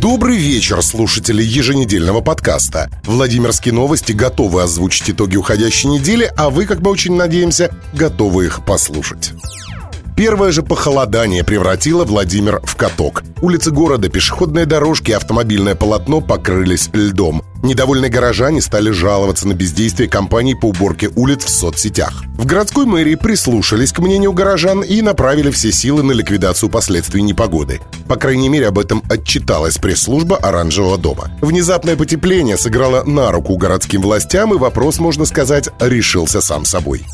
Добрый вечер, слушатели еженедельного подкаста. Владимирские новости готовы озвучить итоги уходящей недели, а вы, как мы очень надеемся, готовы их послушать. Первое же похолодание превратило Владимир в каток. Улицы города, пешеходные дорожки и автомобильное полотно покрылись льдом. Недовольные горожане стали жаловаться на бездействие компаний по уборке улиц в соцсетях. В городской мэрии прислушались к мнению горожан и направили все силы на ликвидацию последствий непогоды. По крайней мере, об этом отчиталась пресс-служба Оранжевого дома. Внезапное потепление сыграло на руку городским властям, и вопрос, можно сказать, решился сам собой.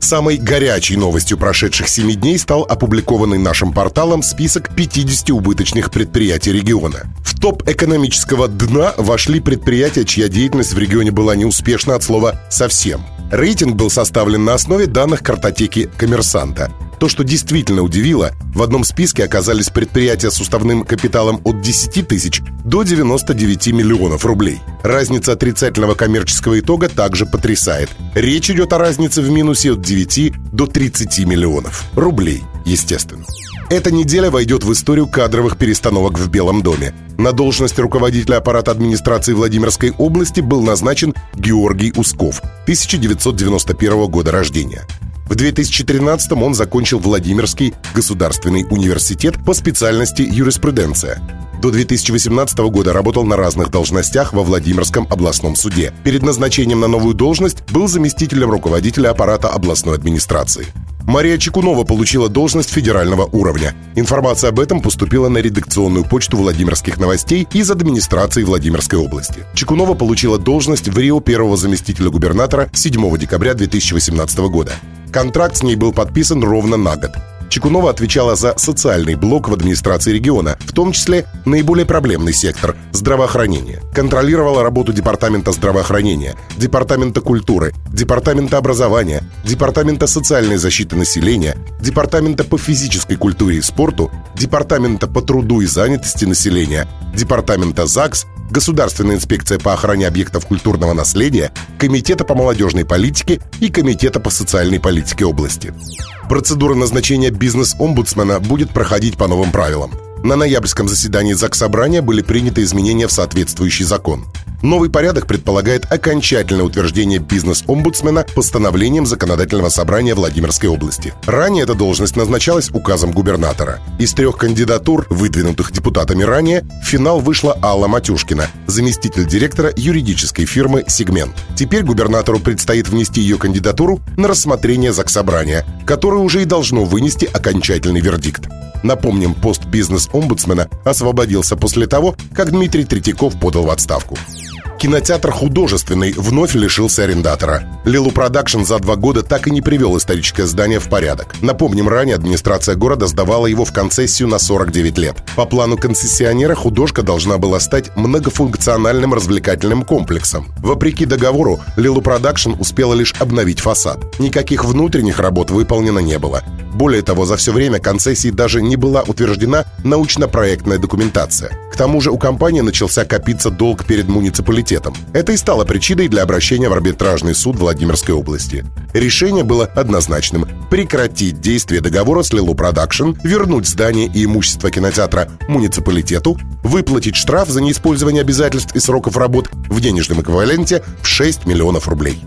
Самой горячей новостью прошедших 7 дней стал опубликованный нашим порталом список 50 убыточных предприятий региона. Топ экономического дна вошли предприятия, чья деятельность в регионе была неуспешна от слова «совсем». Рейтинг был составлен на основе данных картотеки «Коммерсанта». То, что действительно удивило, в одном списке оказались предприятия с уставным капиталом от 10 тысяч до 99 миллионов рублей. Разница отрицательного коммерческого итога также потрясает. Речь идет о разнице в минусе от 9 до 30 миллионов рублей, естественно. Эта неделя войдет в историю кадровых перестановок в Белом доме. На должность руководителя аппарата администрации Владимирской области был назначен Георгий Усков, 1991 года рождения. В 2013 он закончил Владимирский государственный университет по специальности юриспруденция. До 2018 года работал на разных должностях во Владимирском областном суде. Перед назначением на новую должность был заместителем руководителя аппарата областной администрации. Мария Чекунова получила должность федерального уровня. Информация об этом поступила на редакционную почту Владимирских новостей из администрации Владимирской области. Чекунова получила должность в Рио первого заместителя губернатора 7 декабря 2018 года. Контракт с ней был подписан ровно на год. Чекунова отвечала за социальный блок в администрации региона, в том числе наиболее проблемный сектор – здравоохранение. Контролировала работу Департамента здравоохранения, Департамента культуры, Департамента образования, Департамента социальной защиты населения, Департамента по физической культуре и спорту, Департамента по труду и занятости населения, Департамента ЗАГС, Государственная инспекция по охране объектов культурного наследия, Комитета по молодежной политике и Комитета по социальной политике области. Процедура назначения бизнес-омбудсмена будет проходить по новым правилам. На ноябрьском заседании Заксобрания были приняты изменения в соответствующий закон. Новый порядок предполагает окончательное утверждение бизнес-омбудсмена постановлением Законодательного собрания Владимирской области. Ранее эта должность назначалась указом губернатора. Из трех кандидатур, выдвинутых депутатами ранее, в финал вышла Алла Матюшкина, заместитель директора юридической фирмы «Сегмент». Теперь губернатору предстоит внести ее кандидатуру на рассмотрение Заксобрания, которое уже и должно вынести окончательный вердикт. Напомним, пост бизнес-омбудсмена освободился после того, как Дмитрий Третьяков подал в отставку. Кинотеатр «Художественный» вновь лишился арендатора. Лилу Продакшн за два года так и не привел историческое здание в порядок. Напомним, ранее администрация города сдавала его в концессию на 49 лет. По плану концессионера художка должна была стать многофункциональным развлекательным комплексом. Вопреки договору, Лилу Продакшн успела лишь обновить фасад. Никаких внутренних работ выполнено не было. Более того, за все время концессии даже не была утверждена научно-проектная документация. К тому же у компании начался копиться долг перед муниципалитетом. Это и стало причиной для обращения в арбитражный суд Владимирской области. Решение было однозначным – прекратить действие договора с Лилу Продакшн, вернуть здание и имущество кинотеатра муниципалитету, выплатить штраф за неиспользование обязательств и сроков работ в денежном эквиваленте в 6 миллионов рублей.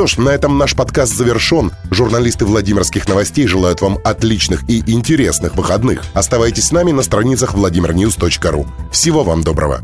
Что ж, на этом наш подкаст завершен. Журналисты Владимирских новостей желают вам отличных и интересных выходных. Оставайтесь с нами на страницах vladimirnews.ru. Всего вам доброго.